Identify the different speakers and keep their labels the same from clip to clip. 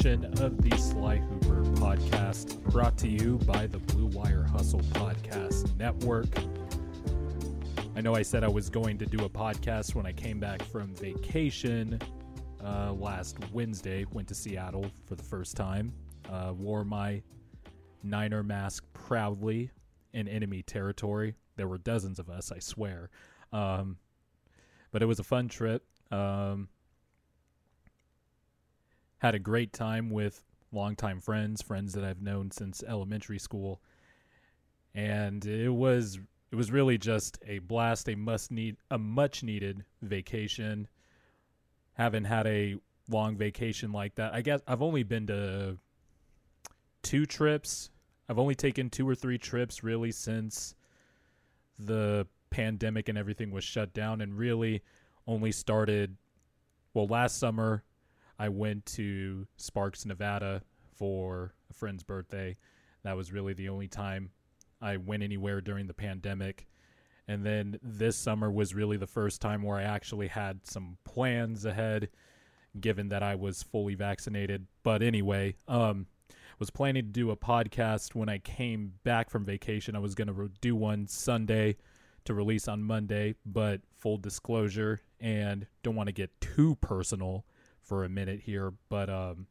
Speaker 1: edition of the Sly Hooper podcast, brought to you by the Blue Wire Hustle Podcast Network. I know I said I was going to do a podcast when I came back from vacation uh, last Wednesday, went to Seattle for the first time, uh, wore my Niner mask proudly in enemy territory. There were dozens of us, I swear. Um, but it was a fun trip. Um, had a great time with longtime friends, friends that I've known since elementary school, and it was it was really just a blast, a must need, a much needed vacation. Haven't had a long vacation like that. I guess I've only been to two trips. I've only taken two or three trips really since the pandemic and everything was shut down, and really only started well last summer I went to Sparks, Nevada for a friend's birthday. That was really the only time I went anywhere during the pandemic. And then this summer was really the first time where I actually had some plans ahead, given that I was fully vaccinated. But anyway, um, was planning to do a podcast when I came back from vacation. I was going to re- do one Sunday to release on Monday, but full disclosure, and don't want to get too personal for a minute here, but um,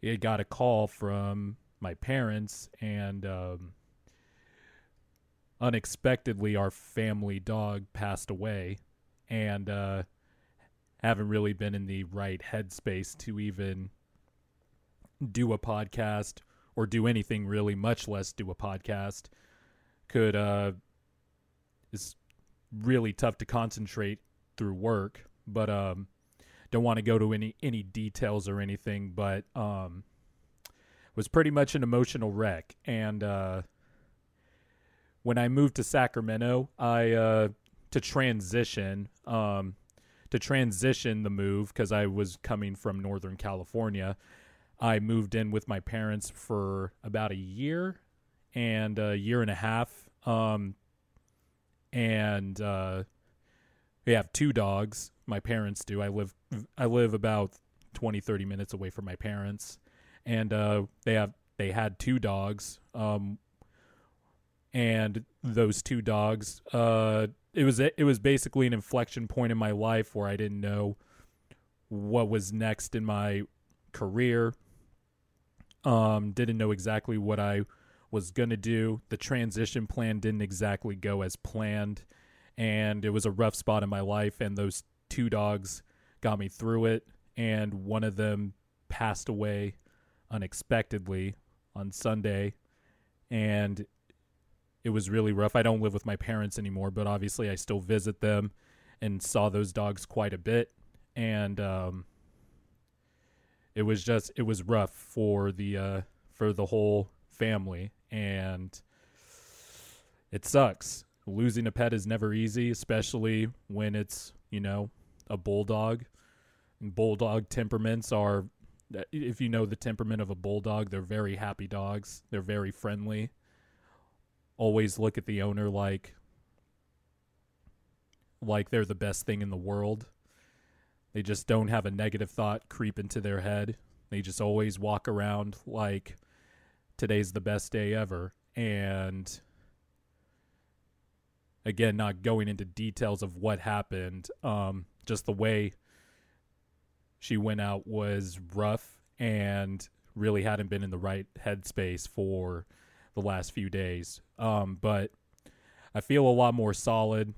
Speaker 1: it got a call from my parents, and um, unexpectedly, our family dog passed away, and uh, haven't really been in the right headspace to even do a podcast or do anything really, much less do a podcast. Could uh, is really tough to concentrate through work, but um don't want to go to any any details or anything, but um, was pretty much an emotional wreck. And uh, when I moved to Sacramento, I uh, to transition um, to transition the move because I was coming from Northern California. I moved in with my parents for about a year and a year and a half. Um, and uh, we have two dogs. My parents do. I live I live about 20 30 minutes away from my parents and uh, they have they had two dogs um, and those two dogs uh, it was it was basically an inflection point in my life where I didn't know what was next in my career um didn't know exactly what I was going to do the transition plan didn't exactly go as planned and it was a rough spot in my life and those two dogs got me through it, and one of them passed away unexpectedly on Sunday, and it was really rough. I don't live with my parents anymore, but obviously I still visit them and saw those dogs quite a bit, and um, it was just it was rough for the uh, for the whole family, and it sucks. Losing a pet is never easy, especially when it's you know a bulldog. And bulldog temperaments are, if you know the temperament of a bulldog, they're very happy dogs. They're very friendly. Always look at the owner like like they're the best thing in the world. They just don't have a negative thought creep into their head. They just always walk around like today's the best day ever. And again, not going into details of what happened, um, just the way she went out was rough and really hadn't been in the right headspace for the last few days. Um, but I feel a lot more solid.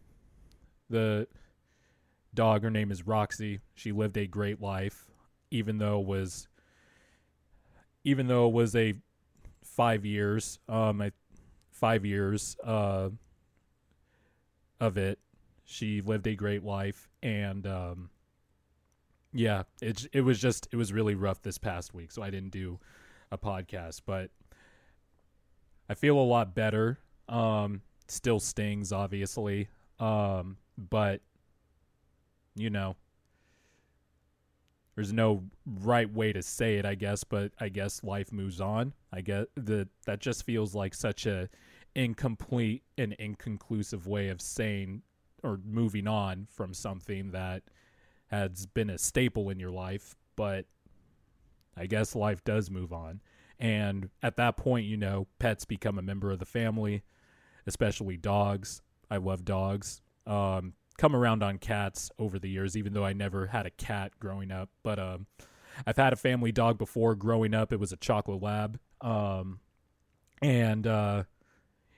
Speaker 1: The dog, her name is Roxy. She lived a great life, even though it was, even though it was a five years, um, five years, uh, of it. She lived a great life, and um, yeah, it it was just it was really rough this past week, so I didn't do a podcast, but I feel a lot better. Um, still stings, obviously, um, but you know, there's no right way to say it, I guess, but I guess life moves on. I guess that that just feels like such a incomplete and inconclusive way of saying or moving on from something that has been a staple in your life, but I guess life does move on. And at that point, you know, pets become a member of the family, especially dogs. I love dogs. Um, come around on cats over the years, even though I never had a cat growing up. But um, I've had a family dog before growing up. It was a chocolate lab. Um, and, uh,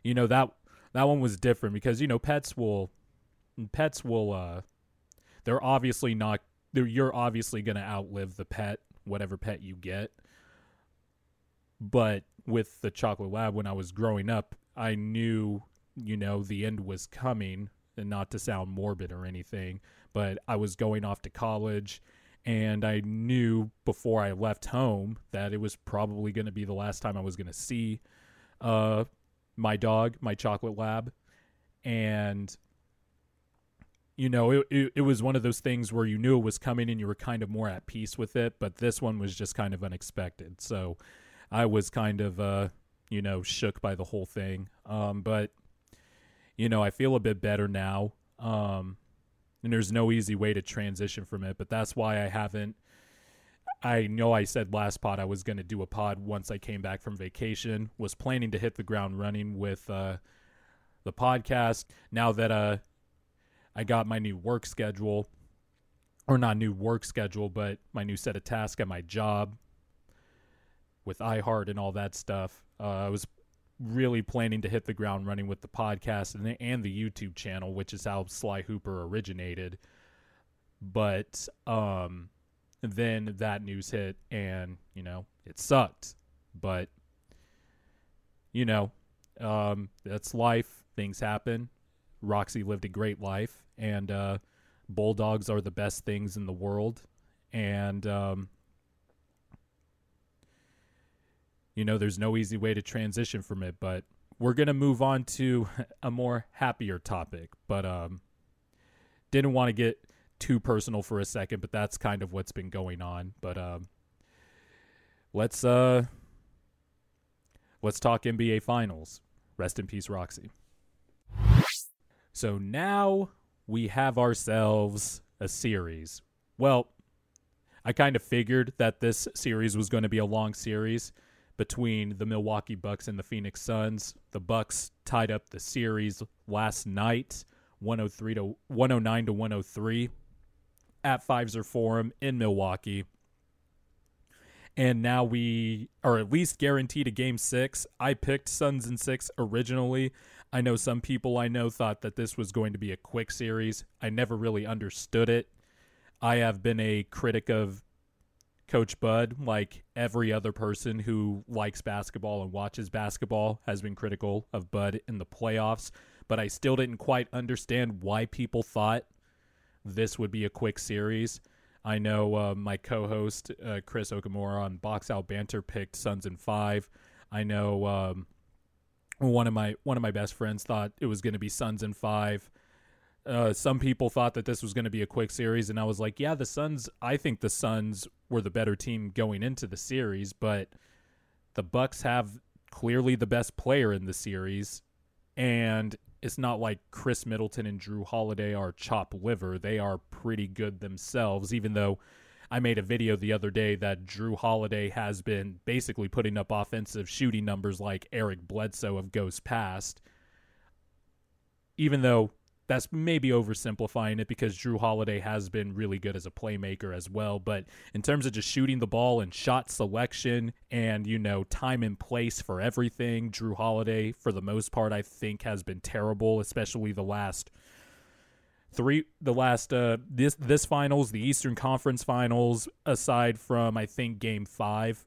Speaker 1: you know, that that one was different because, you know, pets will, pets will, uh, they're obviously not, they're, you're obviously going to outlive the pet, whatever pet you get. But with the chocolate lab, when I was growing up, I knew, you know, the end was coming and not to sound morbid or anything, but I was going off to college and I knew before I left home that it was probably going to be the last time I was going to see uh, my dog, my chocolate lab, and you know it, it, it was one of those things where you knew it was coming and you were kind of more at peace with it, but this one was just kind of unexpected. So I was kind of uh, you know shook by the whole thing, um, but you know I feel a bit better now. Um, and there's no easy way to transition from it. But that's why I haven't. I know I said last pod I was going to do a pod once I came back from vacation. Was planning to hit the ground running with uh, the podcast. Now that uh, I got my new work schedule, or not new work schedule, but my new set of tasks at my job with iHeart and all that stuff. Uh, I was really planning to hit the ground running with the podcast and the, and the YouTube channel, which is how Sly Hooper originated. But um, then that news hit, and you know it sucked. But you know, um, that's life. Things happen. Roxy lived a great life, and uh, bulldogs are the best things in the world. And um, you know, there's no easy way to transition from it, but we're to move on to a more happier topic. But um didn't want to get too personal for a second, but that's kind of what's been going on. But um let's uh let's talk NBA finals. Rest in peace Roxy. So now we have ourselves a series. Well, I kind of figured that this series was going to be a long series between the Milwaukee Bucks and the Phoenix Suns. The Bucks tied up the series last night, 103 to 109 to 103 at Fiserv Forum in Milwaukee. And now we are at least guaranteed a game 6. I picked Suns in 6 originally. I know some people I know thought that this was going to be a quick series. I never really understood it. I have been a critic of Coach Bud, like every other person who likes basketball and watches basketball, has been critical of Bud in the playoffs. But I still didn't quite understand why people thought this would be a quick series. I know uh, my co-host uh, Chris Okamura on Box Out Banter picked Suns in five. I know um, one of my one of my best friends thought it was going to be Suns in five. Uh, some people thought that this was going to be a quick series, and I was like, yeah, the Suns. I think the Suns were the better team going into the series, but the Bucks have clearly the best player in the series, and it's not like Khris Middleton and Jrue Holiday are chop liver. They are pretty good themselves, even though I made a video the other day that Jrue Holiday has been basically putting up offensive shooting numbers like Eric Bledsoe of Ghost Past. Even though that's maybe oversimplifying it because Jrue Holiday has been really good as a playmaker as well. But in terms of just shooting the ball and shot selection and, you know, time and place for everything, Jrue Holiday, for the most part, I think has been terrible, especially the last three the last uh this this finals the eastern conference finals aside from i think game five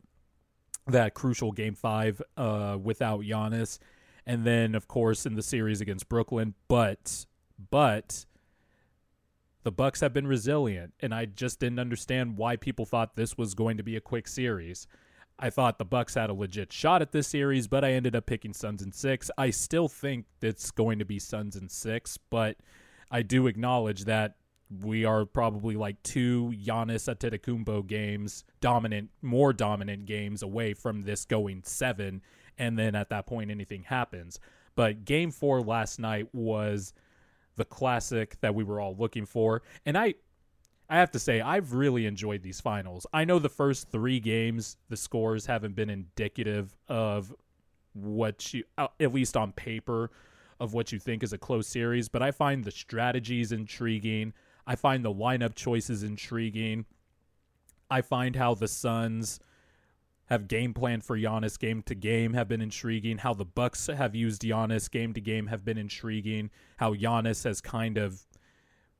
Speaker 1: that crucial game five uh without Giannis and then of course in the series against brooklyn but but the Bucks have been resilient, and I just didn't understand why people thought this was going to be a quick series. I thought the Bucks had a legit shot at this series, but I ended up picking Suns and six. I still think it's going to be Suns and six, but I do acknowledge that we are probably like two Giannis Antetokounmpo games, dominant, more dominant games away from this going seven, and then at that point anything happens. But Game Four last night was the classic that we were all looking for. And I I have to say, I've really enjoyed these finals. I know the first three games, the scores haven't been indicative of what you, uh, at least on paper, of what you think is a close series, but I find the strategies intriguing. I find the lineup choices intriguing. I find how the Suns have game plan for Giannis game to game have been intriguing. How the Bucks have used Giannis game to game have been intriguing. How Giannis has kind of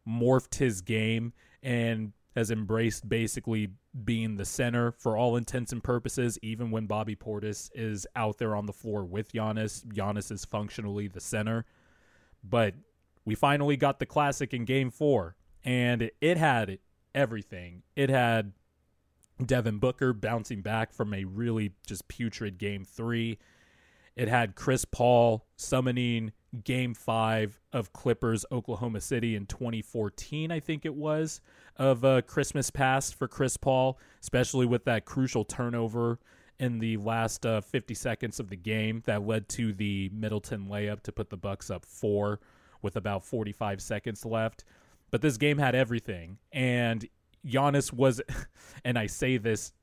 Speaker 1: morphed his game and has embraced basically being the center for all intents and purposes. Even when Bobby Portis is out there on the floor with Giannis, Giannis is functionally the center. But we finally got the classic in game four, and it had everything. It had Devin Booker bouncing back from a really just putrid game three. It had Chris Paul summoning game five of Clippers Oklahoma City in 2014, I think it was, of a Christmas past for Chris Paul, especially with that crucial turnover in the last uh, 50 seconds of the game that led to the Middleton layup to put the Bucks up four with about 45 seconds left. But this game had everything, and Giannis was, and I say this,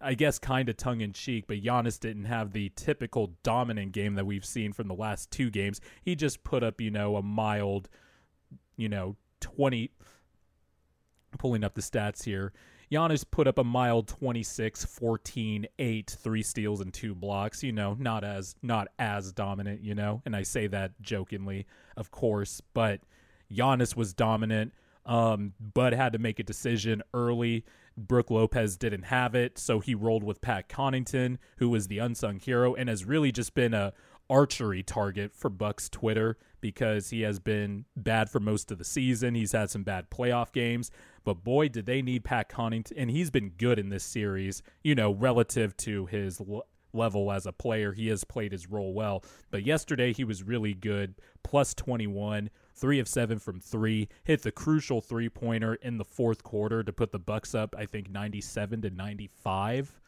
Speaker 1: I guess, kind of tongue in cheek, but Giannis didn't have the typical dominant game that we've seen from the last two games. He just put up, you know, a mild, you know, 20. Pulling up the stats here. Giannis put up a mild 26, 14, 8, 3 steals and 2 blocks, you know, not as not as dominant, you know. And I say that jokingly, of course, but Giannis was dominant. Um, Bud had to make a decision early. Brook Lopez didn't have it, so he rolled with Pat Connaughton, who was the unsung hero and has really just been a archery target for Bucks Twitter because he has been bad for most of the season. He's had some bad playoff games, but boy, did they need Pat Connaughton, and he's been good in this series. You know, relative to his level as a player. He has played his role well. But yesterday he was really good, plus 21, 3 of 7 from 3, hit the crucial three-pointer in the fourth quarter to put the Bucks up I think 97 to 95.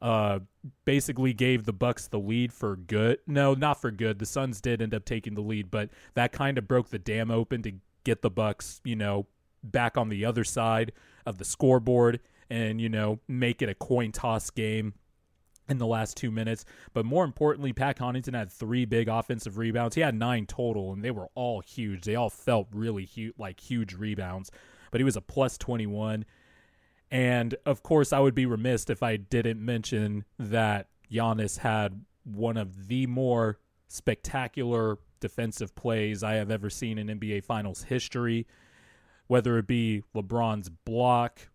Speaker 1: Uh basically gave the Bucks the lead for good. No, not for good. The Suns did end up taking the lead, but that kind of broke the dam open to get the Bucks, you know, back on the other side of the scoreboard and, you know, make it a coin toss game in the last two minutes. But more importantly, Pat Connaughton had three big offensive rebounds. He had nine total, and they were all huge. They all felt really huge, like huge rebounds. But he was a plus 21. And of course, I would be remiss if I didn't mention that Giannis had one of the more spectacular defensive plays I have ever seen in NBA Finals history. Whether it be LeBron's block,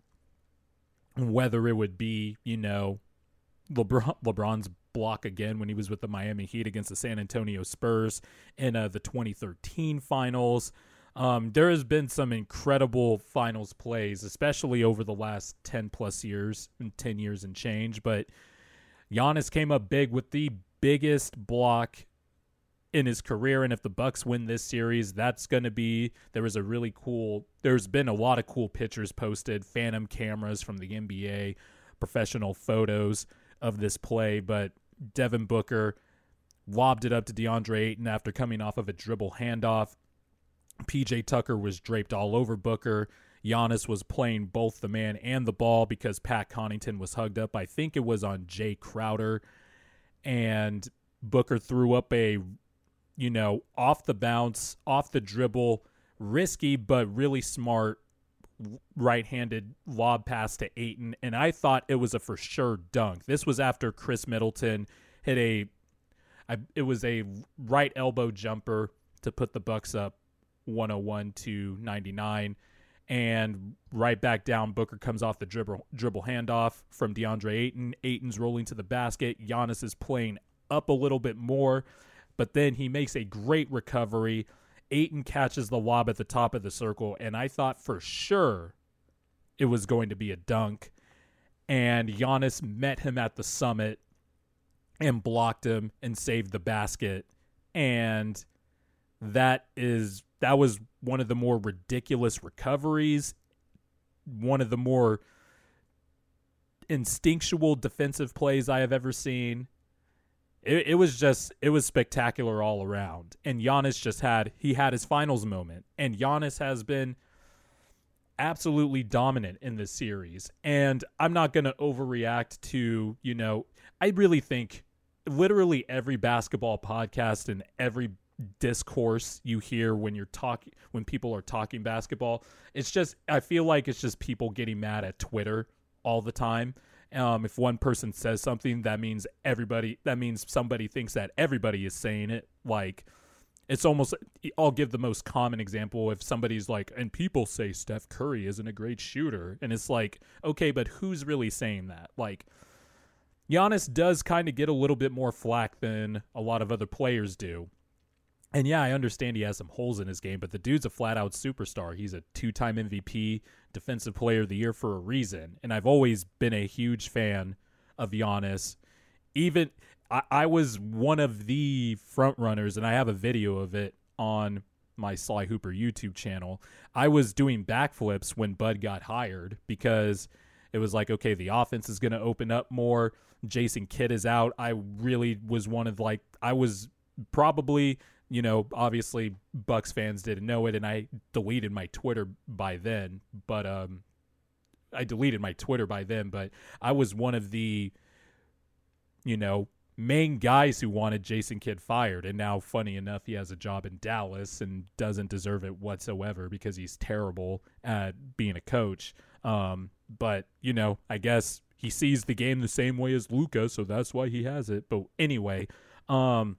Speaker 1: whether it would be, you know, LeBron, LeBron's block again when he was with the Miami Heat against the San Antonio Spurs in uh, the 2013 finals. Um, there has been some incredible finals plays, especially over the last 10 plus years, 10 years and change. But Giannis came up big with the biggest block in his career. And if the Bucks win this series, that's going to be there was a really cool. There's been a lot of cool pictures posted, phantom cameras from the NBA, professional photos of this play, but Devin Booker lobbed it up to DeAndre Ayton after coming off of a dribble handoff. PJ Tucker was draped all over Booker. Giannis was playing both the man and the ball because Pat Connaughton was hugged up. I think it was on Jae Crowder. And Booker threw up a, you know, off the bounce, off the dribble, risky but really smart right-handed lob pass to Ayton, and I thought it was a for sure dunk. This was after Khris Middleton hit a, I, it was a right elbow jumper to put the Bucks up 101 to 99, and right back down. Booker comes off the dribble dribble handoff from DeAndre Ayton. Ayton's rolling to the basket. Giannis is playing up a little bit more, but then he makes a great recovery Ayton catches the lob at the top of the circle, and I thought for sure it was going to be a dunk. And Giannis met him at the summit and blocked him and saved the basket. And that is that was one of the more ridiculous recoveries, one of the more instinctual defensive plays I have ever seen it, it was just it was spectacular all around. And Giannis just had he had his finals moment. And Giannis has been absolutely dominant in this series. And I'm not going to overreact to, you know, I really think literally every basketball podcast and every discourse you hear when you're talking when people are talking basketball it's just i feel like it's just people getting mad at twitter all the time um, if one person says something that means everybody that means somebody thinks that everybody is saying it. Like it's almost I'll give the most common example. If somebody's like and people say Steph Curry isn't a great shooter. And it's like okay but who's really saying that? Like Giannis does kind of get a little bit more flack than a lot of other players do. And yeah, I understand he has some holes in his game, but the dude's a flat out superstar. He's a two time MVP, defensive player of the year for a reason. And I've always been a huge fan of Giannis. Even I, I was one of the front runners, and I have a video of it on my Sly Hooper YouTube channel. I was doing backflips when Bud got hired because it was like, okay, the offense is going to open up more. Jason Kidd is out. I really was one of like I was probably you know obviously Bucks fans didn't know it, and I deleted my Twitter by then. But um, I deleted my Twitter by then. But I was one of the you know main guys who wanted Jason Kidd fired. And now, funny enough, he has a job in Dallas and doesn't deserve it whatsoever because he's terrible at being a coach. Um, but, you know, I guess he sees the game the same way as Luka, so that's why he has it. But anyway, um,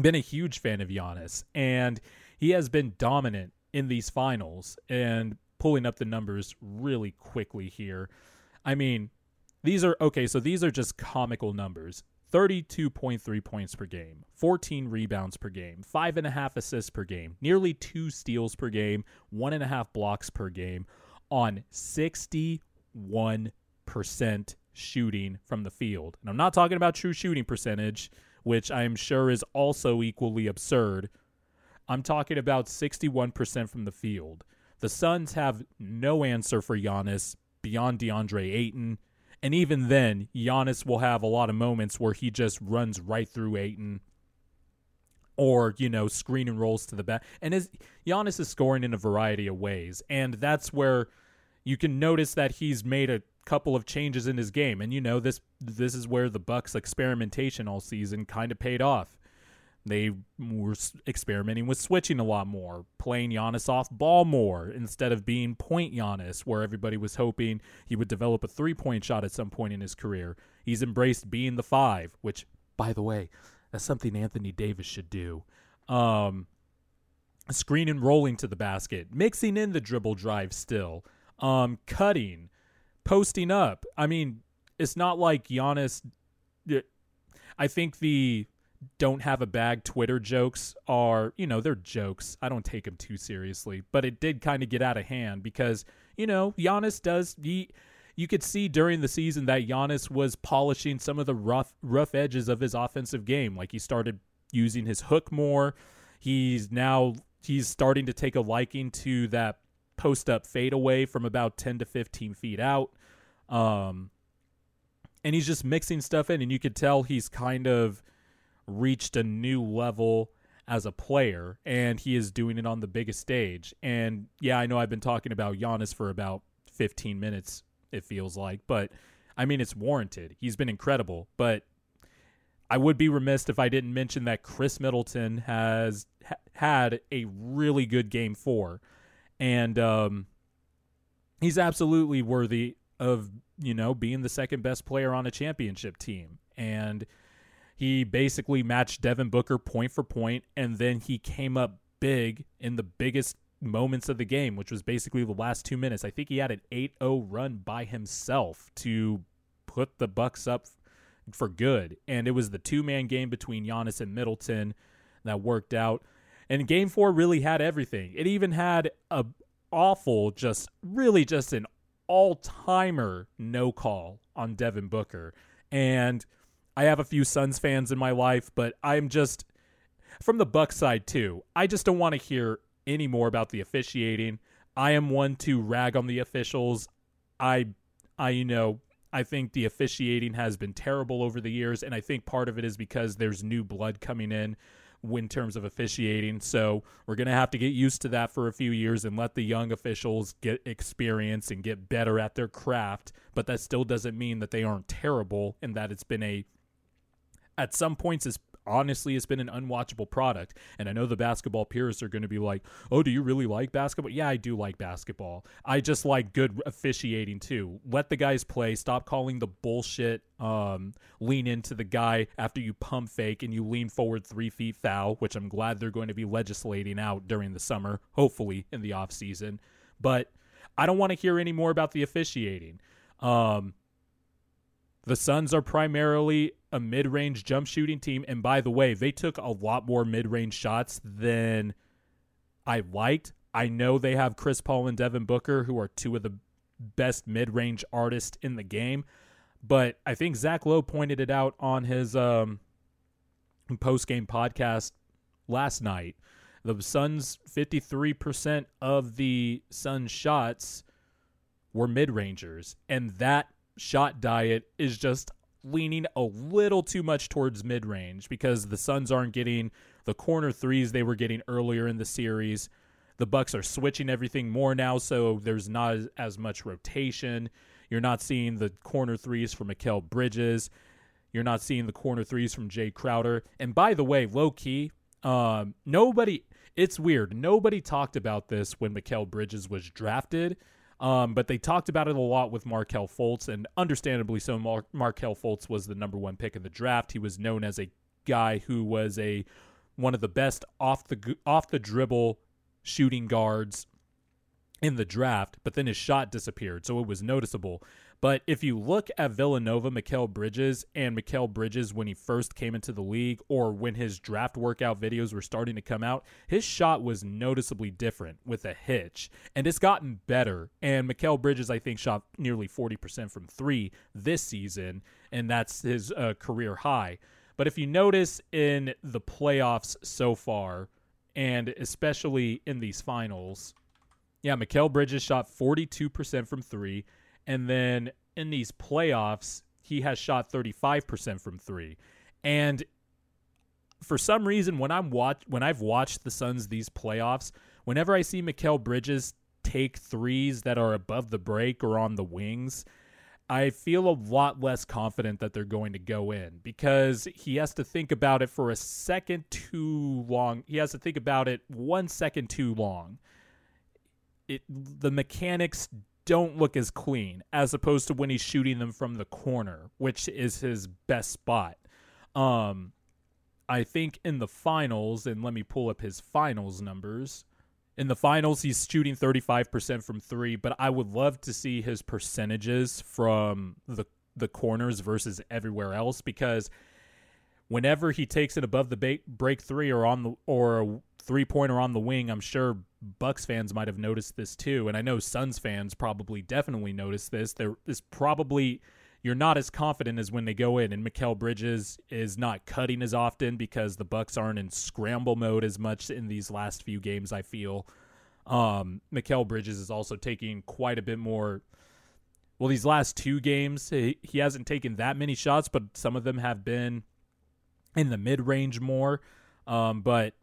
Speaker 1: been a huge fan of Giannis, and he has been dominant in these finals. And pulling up the numbers really quickly here, I mean, these are okay. So these are just comical numbers. 32.3 points per game, 14 rebounds per game, five and a half assists per game, nearly two steals per game, one and a half blocks per game on 61 percent shooting from the field. And I'm not talking about true shooting percentage, which I am sure is also equally absurd. I'm talking about 61% from the field. The Suns have no answer for Giannis beyond DeAndre Ayton. And even then, Giannis will have a lot of moments where he just runs right through Ayton or, you know, screen and rolls to the back. And his, Giannis is scoring in a variety of ways. And that's where you can notice that he's made a couple of changes in his game, and you know this this is where the Bucks' experimentation all season kind of paid off. They were experimenting with switching a lot more, playing Giannis off ball more instead of being point Giannis, where everybody was hoping he would develop a three point shot at some point in his career. He's embraced being the five, which, by the way, that's something Anthony Davis should do. Um, screen and rolling to the basket, mixing in the dribble drive still, um, cutting, posting up. I mean, it's not like Giannis. I think the don't have a bag Twitter jokes are, you know, they're jokes. I don't take them too seriously, but it did kind of get out of hand because, you know, Giannis does he you could see during the season that Giannis was polishing some of the rough rough edges of his offensive game. Like he started using his hook more. He's now he's starting to take a liking to that post up fadeaway from about 10 to 15 feet out. Um, and he's just mixing stuff in, and you could tell he's kind of reached a new level as a player, and he is doing it on the biggest stage. And yeah, I know I've been talking about Giannis for about 15 minutes, it feels like, but I mean, it's warranted. He's been incredible, but I would be remiss if I didn't mention that Khris Middleton has ha- had a really good game four and um, he's absolutely worthy of you know being the second best player on a championship team and he basically matched Devin Booker point for point and then he came up big in the biggest moments of the game which was basically the last 2 minutes. I think he had an 8-0 run by himself to put the Bucks up for good and it was the two-man game between Giannis and Middleton that worked out. And game four really had everything. It even had a awful, just really just an all timer no call on Devin Booker. And I have a few Suns fans in my life, but I'm just from the Buck side too. I just don't want to hear any more about the officiating. I am one to rag on the officials. I I you know, I think the officiating has been terrible over the years and I think part of it is because there's new blood coming in in terms of officiating. So we're going to have to get used to that for a few years and let the young officials get experience and get better at their craft. But that still doesn't mean that they aren't terrible and that it's been a, at some points, honestly it's been an unwatchable product. And i know the basketball purists are going to be like oh do you really like basketball? Yeah i do like basketball. I just like good officiating too. Let the guys play. Stop calling the bullshit um, lean into the guy after you pump fake and you lean forward three feet foul which i'm glad they're going to be legislating out during the summer hopefully in the off season. But i don't want to hear any more about the officiating. Um, the Suns are primarily a mid range jump shooting team. And by the way, they took a lot more mid range shots than I liked. I know they have Chris Paul and Devin Booker, who are two of the best mid range artists in the game. But I think Zach Lowe pointed it out on his um, post game podcast last night. The Suns, 53% of the Suns' shots were mid rangers. And that shot diet is just leaning a little too much towards mid range because the Suns aren't getting the corner threes they were getting earlier in the series. The Bucks are switching everything more now, so there's not as much rotation. You're not seeing the corner threes from Mikal Bridges. You're not seeing the corner threes from Jae Crowder. And by the way, low key, um, nobody. It's weird. Nobody talked about this when Mikal Bridges was drafted um, but they talked about it a lot with Markelle Fultz, and understandably so. Mar- Markelle Fultz was the number one pick in the draft. He was known as a guy who was a one of the best off the off the dribble shooting guards in the draft, but then his shot disappeared, so it was noticeable. But if you look at Villanova, Mikal Bridges, and Mikal Bridges when he first came into the league, or when his draft workout videos were starting to come out, his shot was noticeably different with a hitch. And it's gotten better. And Mikal Bridges, I think, shot nearly 40% from three this season, and that's his uh, career high. But if you notice in the playoffs so far, and especially in these finals, yeah, Mikal Bridges shot 42% from three. And then in these playoffs, he has shot 35% from three. And for some reason, when I'm watch when I've watched the Suns these playoffs, whenever I see Mikal Bridges take threes that are above the break or on the wings, I feel a lot less confident that they're going to go in because he has to think about it for a second too long. He has to think about it one second too long. It the mechanics don't look as clean as opposed to when he's shooting them from the corner, which is his best spot. Um, I think in the finals, and let me pull up his finals numbers. In the finals, he's shooting 35% from three, but I would love to see his percentages from the the corners versus everywhere else because whenever he takes it above the break three or on the or three pointer on the wing, I'm sure Bucks fans might have noticed this too, and I know Suns fans probably definitely noticed this. There is probably you're not as confident as when they go in, and Mikal Bridges is not cutting as often because the Bucks aren't in scramble mode as much in these last few games. I feel um, Mikal Bridges is also taking quite a bit more. Well, these last two games, he, he hasn't taken that many shots, but some of them have been in the mid range more. Um, but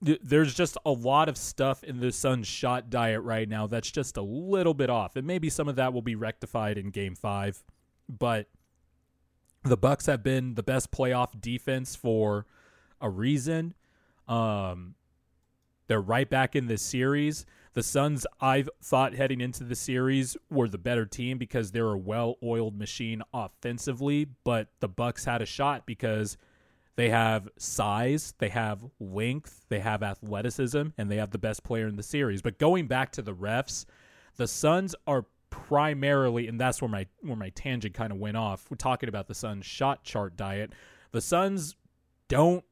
Speaker 1: there's just a lot of stuff in the Suns shot diet right now that's just a little bit off. And maybe some of that will be rectified in game 5, but the Bucks have been the best playoff defense for a reason. Um they're right back in this series. The Suns, I've thought heading into the series, were the better team because they're a well-oiled machine offensively, but the Bucks had a shot because they have size, they have length, they have athleticism, and they have the best player in the series. But going back to the refs, the Suns are primarily, and that's where my where my tangent kind of went off. We're talking about the Suns shot chart diet. The Suns don't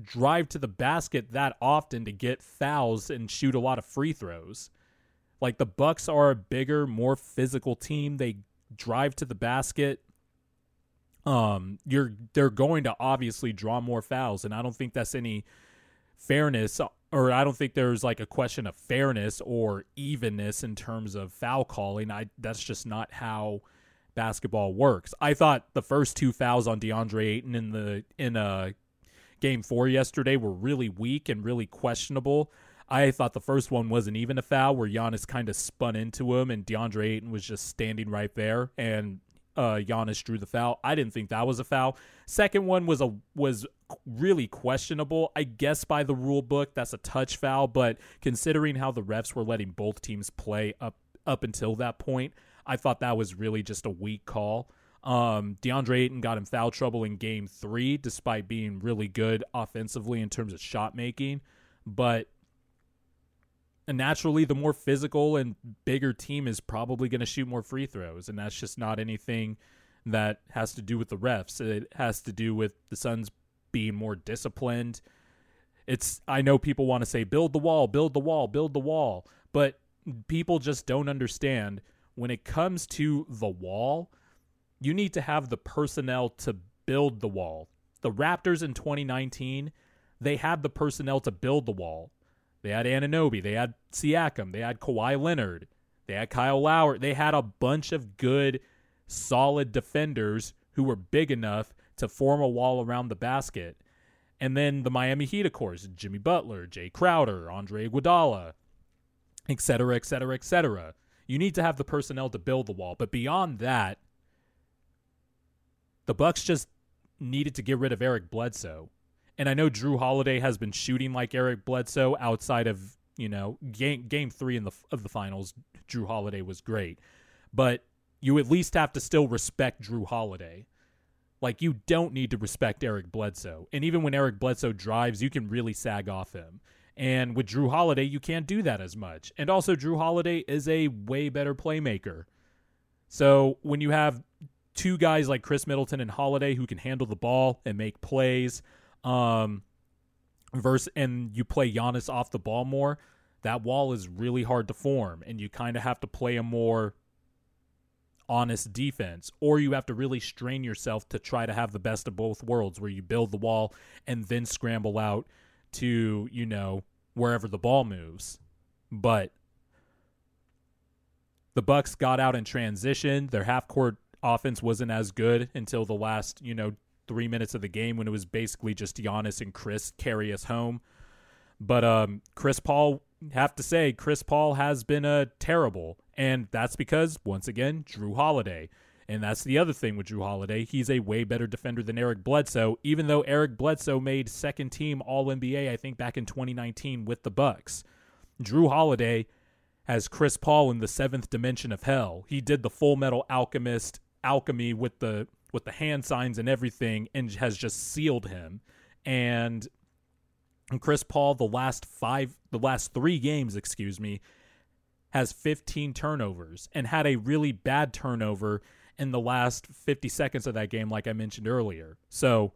Speaker 1: drive to the basket that often to get fouls and shoot a lot of free throws. Like the Bucks are a bigger, more physical team. They drive to the basket um, you're they're going to obviously draw more fouls, and I don't think that's any fairness, or I don't think there's like a question of fairness or evenness in terms of foul calling. I that's just not how basketball works. I thought the first two fouls on DeAndre Ayton in the in uh game 4 yesterday were really weak and really questionable. I thought the first one wasn't even a foul where Giannis kind of spun into him and DeAndre Ayton was just standing right there and uh, Giannis drew the foul. I didn't think that was a foul. Second one was a was really questionable. I guess by the rule book that's a touch foul, but considering how the refs were letting both teams play up up until that point, I thought that was really just a weak call. Um, DeAndre Ayton got in foul trouble in game three, despite being really good offensively in terms of shot making. But naturally, the more physical and bigger team is probably going to shoot more free throws. And that's just not anything that has to do with the refs. It has to do with the Suns being more disciplined. It's I know people want to say build the wall, build the wall, build the wall, but people just don't understand when it comes to the wall, you need to have the personnel to build the wall. The Raptors in 2019, they had the personnel to build the wall. They had Anunoby. they had Siakam, they had Kawhi Leonard, they had Kyle Lowry. They had a bunch of good, solid defenders who were big enough to form a wall around the basket. And then the Miami Heat, of course, Jimmy Butler, Jae Crowder, Andre Iguodala, et cetera, et cetera, et cetera. You need to have the personnel to build the wall. But beyond that, the Bucks just needed to get rid of Eric Bledsoe. And I know Jrue Holiday has been shooting like Eric Bledsoe outside of, you know, game game 3 in the of the finals. Jrue Holiday was great. But you at least have to still respect Jrue Holiday. Like you don't need to respect Eric Bledsoe. And even when Eric Bledsoe drives, you can really sag off him. And with Jrue Holiday, you can't do that as much. And also Jrue Holiday is a way better playmaker. So when you have two guys like Khris Middleton and Holiday who can handle the ball and make plays, um, verse and you play Giannis off the ball more, that wall is really hard to form, and you kind of have to play a more honest defense, or you have to really strain yourself to try to have the best of both worlds, where you build the wall and then scramble out to you know wherever the ball moves. But the Bucks got out in transition. Their half court offense wasn't as good until the last, you know, three minutes of the game when it was basically just Giannis and Chris carry us home. But um, Chris Paul, have to say, Chris Paul has been a uh, terrible, and that's because once again, Jrue Holiday. And that's the other thing with Jrue Holiday. He's a way better defender than Eric Bledsoe, even though Eric Bledsoe made second team All NBA, I think, back in 2019 with the Bucks. Jrue Holiday has Chris Paul in the seventh dimension of hell. He did the full metal alchemist alchemy with the with the hand signs and everything and has just sealed him. And Chris Paul, the last five, the last three games, excuse me, has 15 turnovers and had a really bad turnover in the last 50 seconds of that game, like I mentioned earlier. So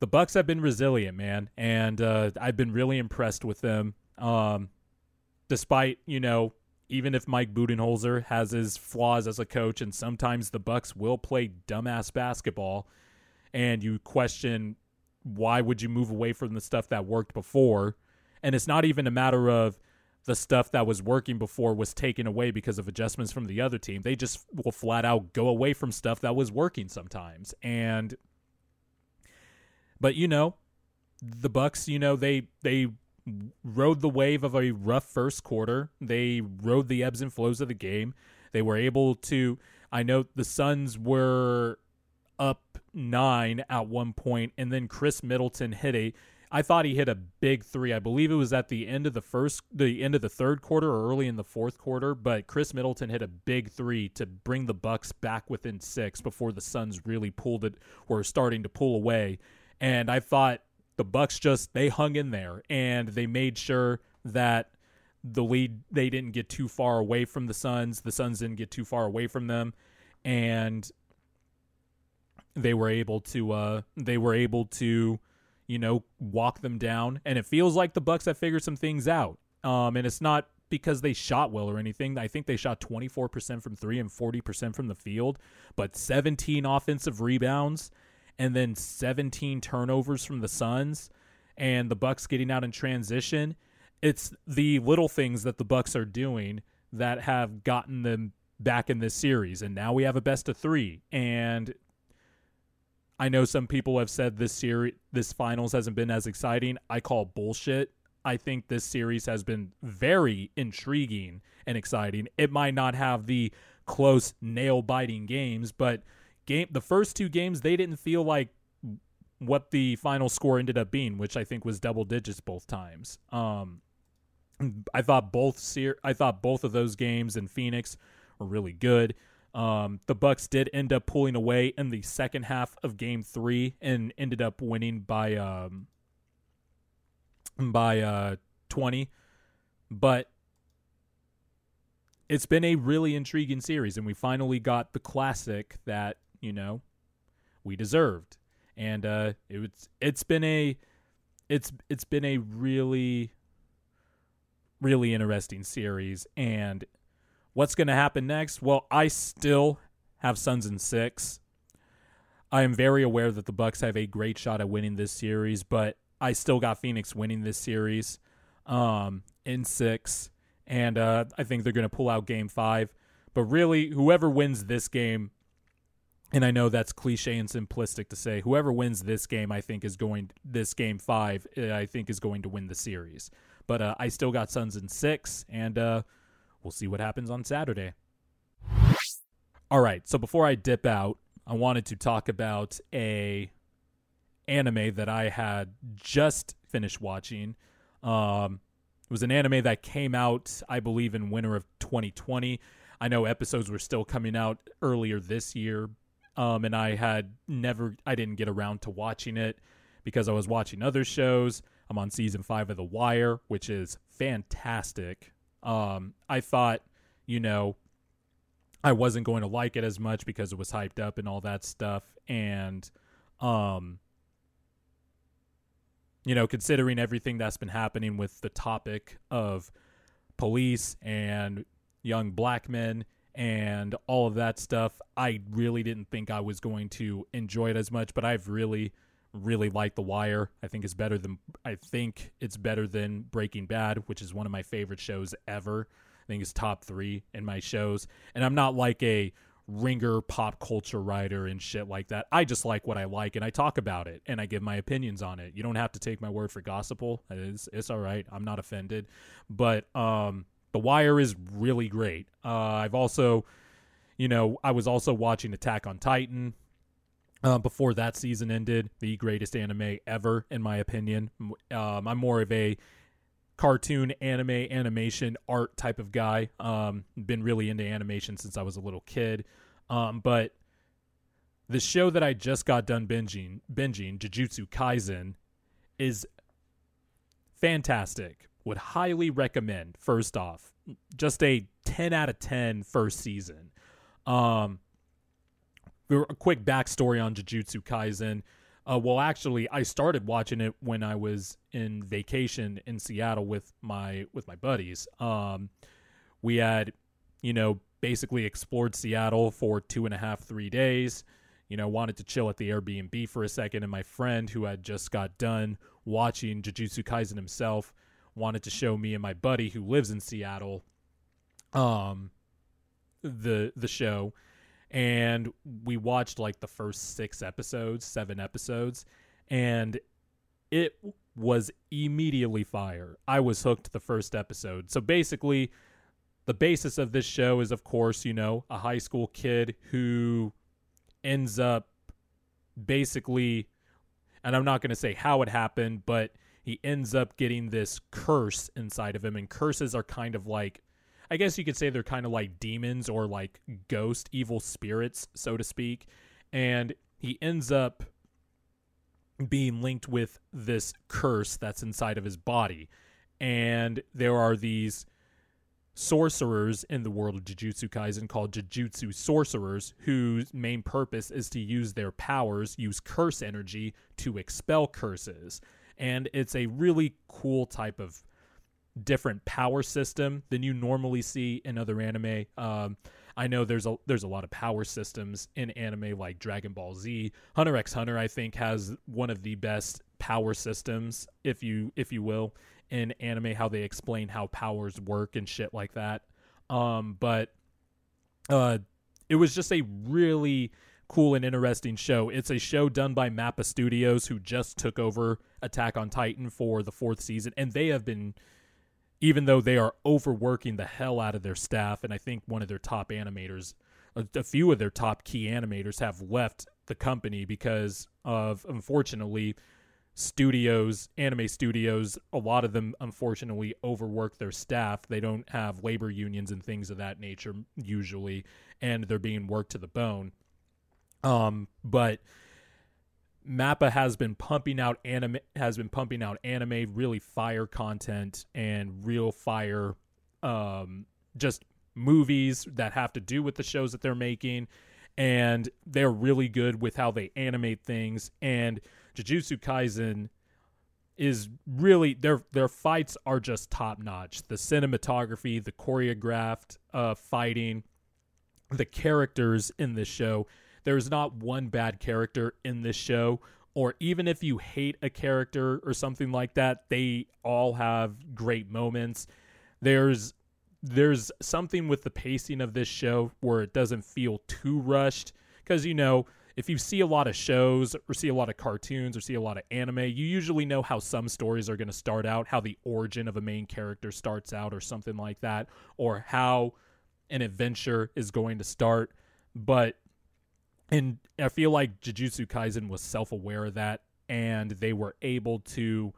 Speaker 1: the Bucks have been resilient, man, and uh, I've been really impressed with them. Um, despite you know even if Mike Budenholzer has his flaws as a coach, and sometimes the Bucks will play dumbass basketball, and you question why would you move away from the stuff that worked before, and it's not even a matter of the stuff that was working before was taken away because of adjustments from the other team. They just will flat out go away from stuff that was working sometimes, and but you know the Bucks, you know they they rode the wave of a rough first quarter. They rode the ebbs and flows of the game. They were able to. I know the Suns were up nine at one point, and then Khris Middleton hit a. I thought he hit a big three. I believe it was at the end of the first, the end of the third quarter or early in the fourth quarter. But Khris Middleton hit a big three to bring the Bucks back within six before the Suns really pulled it, were starting to pull away. And I thought the Bucks just they hung in there and they made sure that the lead they didn't get too far away from the Suns. The Suns didn't get too far away from them, and they were able to uh, they were able to you know walk them down. And it feels like the Bucks have figured some things out. Um, and it's not because they shot well or anything. I think they shot 24% from three and 40% from the field, but 17 offensive rebounds and then 17 turnovers from the Suns and the Bucks getting out in transition. It's the little things that the Bucks are doing that have gotten them back in this series, and now we have a best of three. And I know some people have said this series, this finals hasn't been as exciting. I call bullshit. I think this series has been very intriguing and exciting. It might not have the close nail biting games, but game the first two games they didn't feel like what the final score ended up being, which I think was double digits both times. Um, I thought both ser- I thought both of those games in Phoenix were really good. Um, the Bucks did end up pulling away in the second half of Game Three and ended up winning by um, by uh, twenty, but it's been a really intriguing series, and we finally got the classic that you know we deserved, and uh, it was it's been a it's it's been a really really interesting series, and what's going to happen next? Well, I still have Suns in six. I am very aware that the Bucks have a great shot at winning this series, but I still got Phoenix winning this series um, in six and uh, I think they're going to pull out Game Five. But really, whoever wins this game, and I know that's cliche and simplistic to say, whoever wins this game, I think is going this Game Five. Uh, I think is going to win the series. But uh, I still got Suns in six, and uh, we'll see what happens on Saturday. All right, so before I dip out, I wanted to talk about a anime that I had just finished watching. Um, it was an anime that came out, I believe, in winter of 2020. I know episodes were still coming out earlier this year, um, and I had never, I didn't get around to watching it because I was watching other shows. I'm on season five of The Wire, which is fantastic. Um, I thought, you know, I wasn't going to like it as much because it was hyped up and all that stuff, and um, you know, considering everything that's been happening with the topic of police and young black men and all of that stuff, I really didn't think I was going to enjoy it as much, but I've really really liked The Wire. I think it's better than I think it's better than Breaking Bad, which is one of my favorite shows ever. I think it's top 3 in my shows. And I'm not like a ringer pop culture writer and shit like that. I just like what I like and I talk about it and I give my opinions on it. You don't have to take my word for gospel. It's it's all right. I'm not offended. But um The Wire is really great. Uh I've also you know, I was also watching Attack on Titan uh, before that season ended, the greatest anime ever, in my opinion. Um, I'm more of a cartoon, anime, animation, art type of guy. Um, been really into animation since I was a little kid. Um, but the show that I just got done binging, binging, Jujutsu Kaisen, is fantastic. Would highly recommend. First off, just a 10 out of 10 first season. Um, a quick backstory on Jujutsu Kaisen. Uh, well, actually, I started watching it when I was in vacation in Seattle with my with my buddies. Um, we had, you know, basically explored Seattle for two and a half, three days. You know, wanted to chill at the Airbnb for a second, and my friend, who had just got done watching Jujutsu Kaisen himself, wanted to show me and my buddy, who lives in Seattle, um, the the show and we watched like the first six episodes, seven episodes, and it was immediately fire. I was hooked the first episode. So basically, the basis of this show is, of course, you know, a high school kid who ends up basically, and I'm not going to say how it happened, but he ends up getting this curse inside of him. And curses are kind of like I guess you could say they're kind of like demons or like ghost evil spirits, so to speak. And he ends up being linked with this curse that's inside of his body. And there are these sorcerers in the world of Jujutsu Kaisen called Jujutsu sorcerers whose main purpose is to use their powers, use curse energy to expel curses. And it's a really cool type of different power system than you normally see in other anime. Um, I know there's a there's a lot of power systems in anime like Dragon Ball Z. Hunter x Hunter I think has one of the best power systems if you if you will in anime how they explain how powers work and shit like that. Um, but uh, it was just a really cool and interesting show. It's a show done by Mappa Studios, who just took over Attack on Titan for the fourth season, and they have been, even though they are overworking the hell out of their staff, and I think one of their top animators, a, a few of their top key animators have left the company because of unfortunately studios, anime studios, a lot of them unfortunately overwork their staff. They don't have labor unions and things of that nature usually, and they're being worked to the bone. Um, but Mappa has been pumping out anime has been pumping out anime, really fire content and real fire um just movies that have to do with the shows that they're making and they're really good with how they animate things and Jujutsu Kaisen is really their their fights are just top notch. The cinematography, the choreographed uh, fighting, the characters in this show. There's not one bad character in this show, or even if you hate a character or something like that, they all have great moments. There's there's something with the pacing of this show where it doesn't feel too rushed because you know if you see a lot of shows or see a lot of cartoons or see a lot of anime, you usually know how some stories are going to start out, how the origin of a main character starts out, or something like that, or how an adventure is going to start. But and I feel like Jujutsu Kaisen was self aware of that, and they were able to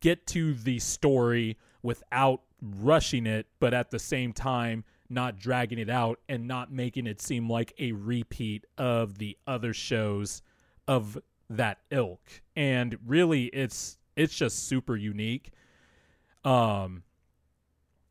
Speaker 1: get to the story without rushing it, but at the same time not dragging it out and not making it seem like a repeat of the other shows of that ilk. And really it's it's just super unique. Um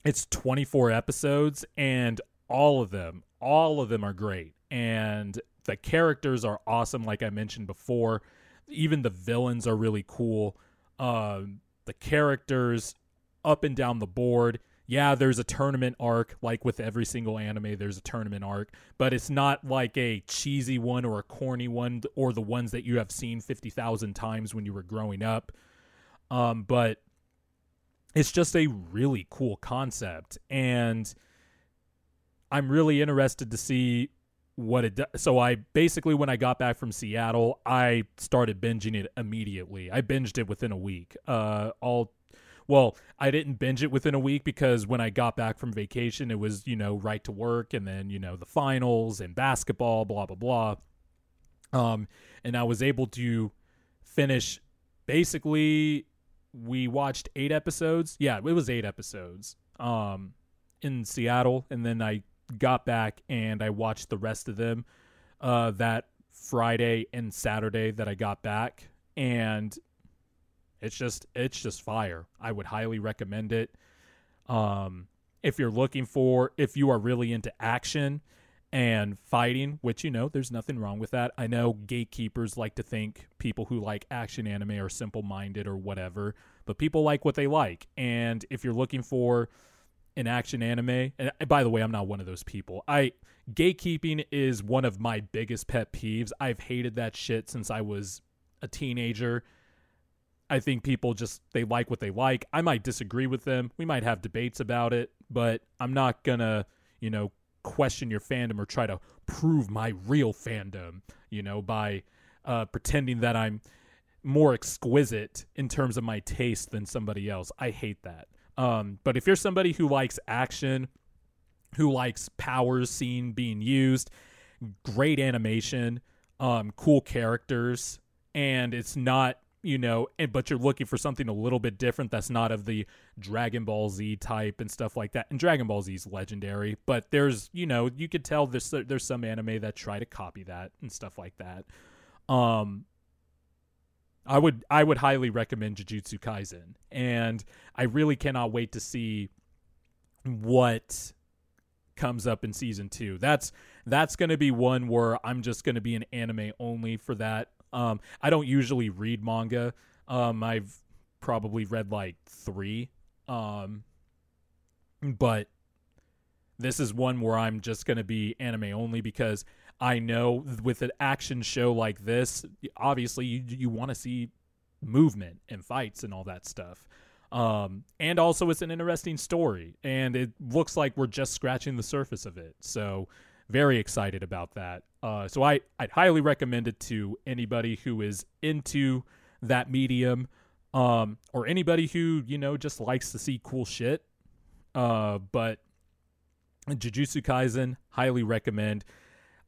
Speaker 1: it's 24 episodes and all of them all of them are great and the characters are awesome like I mentioned before. Even the villains are really cool. Um the characters up and down the board yeah, there's a tournament arc, like with every single anime, there's a tournament arc, but it's not like a cheesy one or a corny one or the ones that you have seen 50,000 times when you were growing up. Um, but it's just a really cool concept. And I'm really interested to see what it does. So I basically, when I got back from Seattle, I started binging it immediately. I binged it within a week. Uh, all well, I didn't binge it within a week because when I got back from vacation, it was, you know, right to work and then, you know, the finals and basketball, blah, blah, blah. Um, and I was able to finish basically, we watched eight episodes. Yeah, it was eight episodes um, in Seattle. And then I got back and I watched the rest of them uh, that Friday and Saturday that I got back. And it's just it's just fire. I would highly recommend it. Um, if you're looking for if you are really into action and fighting, which you know there's nothing wrong with that. I know gatekeepers like to think people who like action anime are simple-minded or whatever, but people like what they like. And if you're looking for an action anime, and by the way, I'm not one of those people. I gatekeeping is one of my biggest pet peeves. I've hated that shit since I was a teenager I think people just they like what they like. I might disagree with them. We might have debates about it, but I'm not gonna, you know, question your fandom or try to prove my real fandom, you know, by uh, pretending that I'm more exquisite in terms of my taste than somebody else. I hate that. Um, but if you're somebody who likes action, who likes powers seen being used, great animation, um, cool characters, and it's not you know, and but you're looking for something a little bit different that's not of the Dragon Ball Z type and stuff like that. And Dragon Ball Z is legendary, but there's, you know, you could tell there's there's some anime that try to copy that and stuff like that. Um I would I would highly recommend Jujutsu Kaisen, and I really cannot wait to see what comes up in season two. That's that's going to be one where I'm just going to be an anime only for that. Um, I don't usually read manga. Um, I've probably read like three. Um, but this is one where I'm just going to be anime only because I know with an action show like this, obviously you you want to see movement and fights and all that stuff. Um, and also, it's an interesting story, and it looks like we're just scratching the surface of it. So, very excited about that. Uh, so, I, I'd highly recommend it to anybody who is into that medium, um, or anybody who, you know, just likes to see cool shit. Uh, but Jujutsu Kaisen, highly recommend.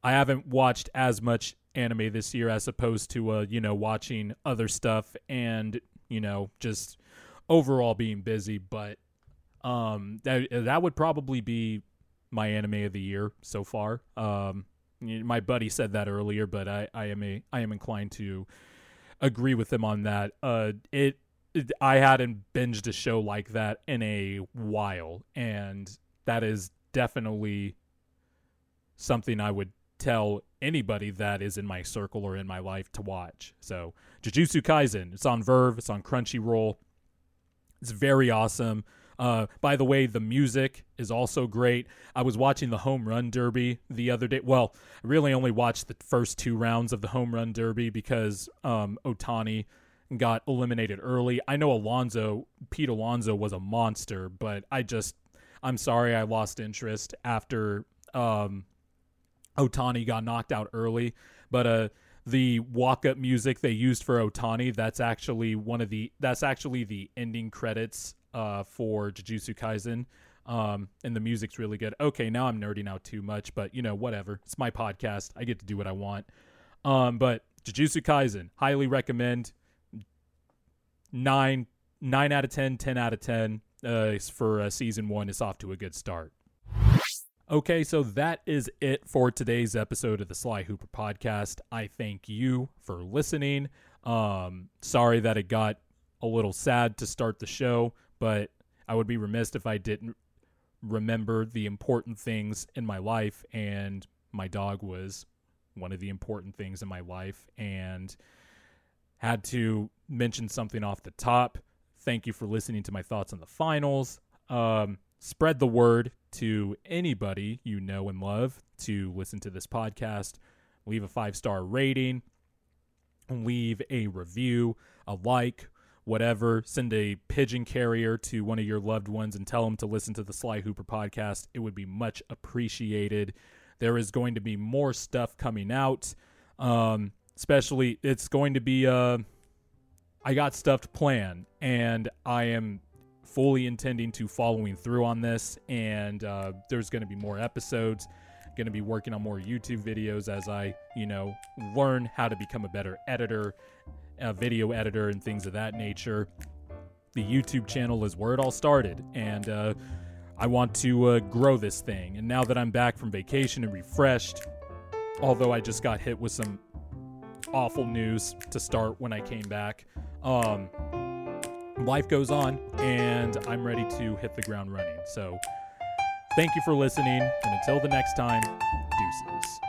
Speaker 1: I haven't watched as much anime this year as opposed to, uh, you know, watching other stuff and, you know, just overall being busy, but um, that that would probably be my anime of the year so far. Um, my buddy said that earlier, but I, I am a I am inclined to agree with him on that. Uh, it, it I hadn't binged a show like that in a while, and that is definitely something I would tell anybody that is in my circle or in my life to watch. So, Jujutsu Kaisen, it's on Verve, it's on Crunchyroll. It's very awesome. Uh, by the way, the music is also great. I was watching the home run derby the other day. Well, I really only watched the first two rounds of the home run derby because um, Ohtani got eliminated early. I know Alonso, Pete Alonso was a monster, but I just, I'm sorry I lost interest after um, Ohtani got knocked out early. But uh, the walk up music they used for Ohtani, that's actually one of the that's actually the ending credits uh, for Jujutsu Kaisen. Um, and the music's really good. Okay, now I'm nerding out too much, but you know, whatever. It's my podcast. I get to do what I want. Um, but Jujutsu Kaisen, highly recommend. Nine, nine out of 10, 10 out of 10 uh, for uh, season one. It's off to a good start. Okay, so that is it for today's episode of the Sly Hooper podcast. I thank you for listening. Um, sorry that it got a little sad to start the show, but I would be remiss if I didn't remember the important things in my life, and my dog was one of the important things in my life, and had to mention something off the top. Thank you for listening to my thoughts on the finals. Um, spread the word to anybody you know and love to listen to this podcast. Leave a five star rating, leave a review, a like, whatever. Send a pigeon carrier to one of your loved ones and tell them to listen to the Sly Hooper podcast. It would be much appreciated. There is going to be more stuff coming out. Um, especially, it's going to be, uh, I got stuffed plan, and I am fully intending to following through on this, and uh, there's going to be more episodes. Going to be working on more YouTube videos as I, you know, learn how to become a better editor, a video editor, and things of that nature. The YouTube channel is where it all started, and uh, I want to uh, grow this thing. And now that I'm back from vacation and refreshed, although I just got hit with some awful news to start when I came back, um, life goes on, and I'm ready to hit the ground running. So, thank you for listening, and until the next time, deuces.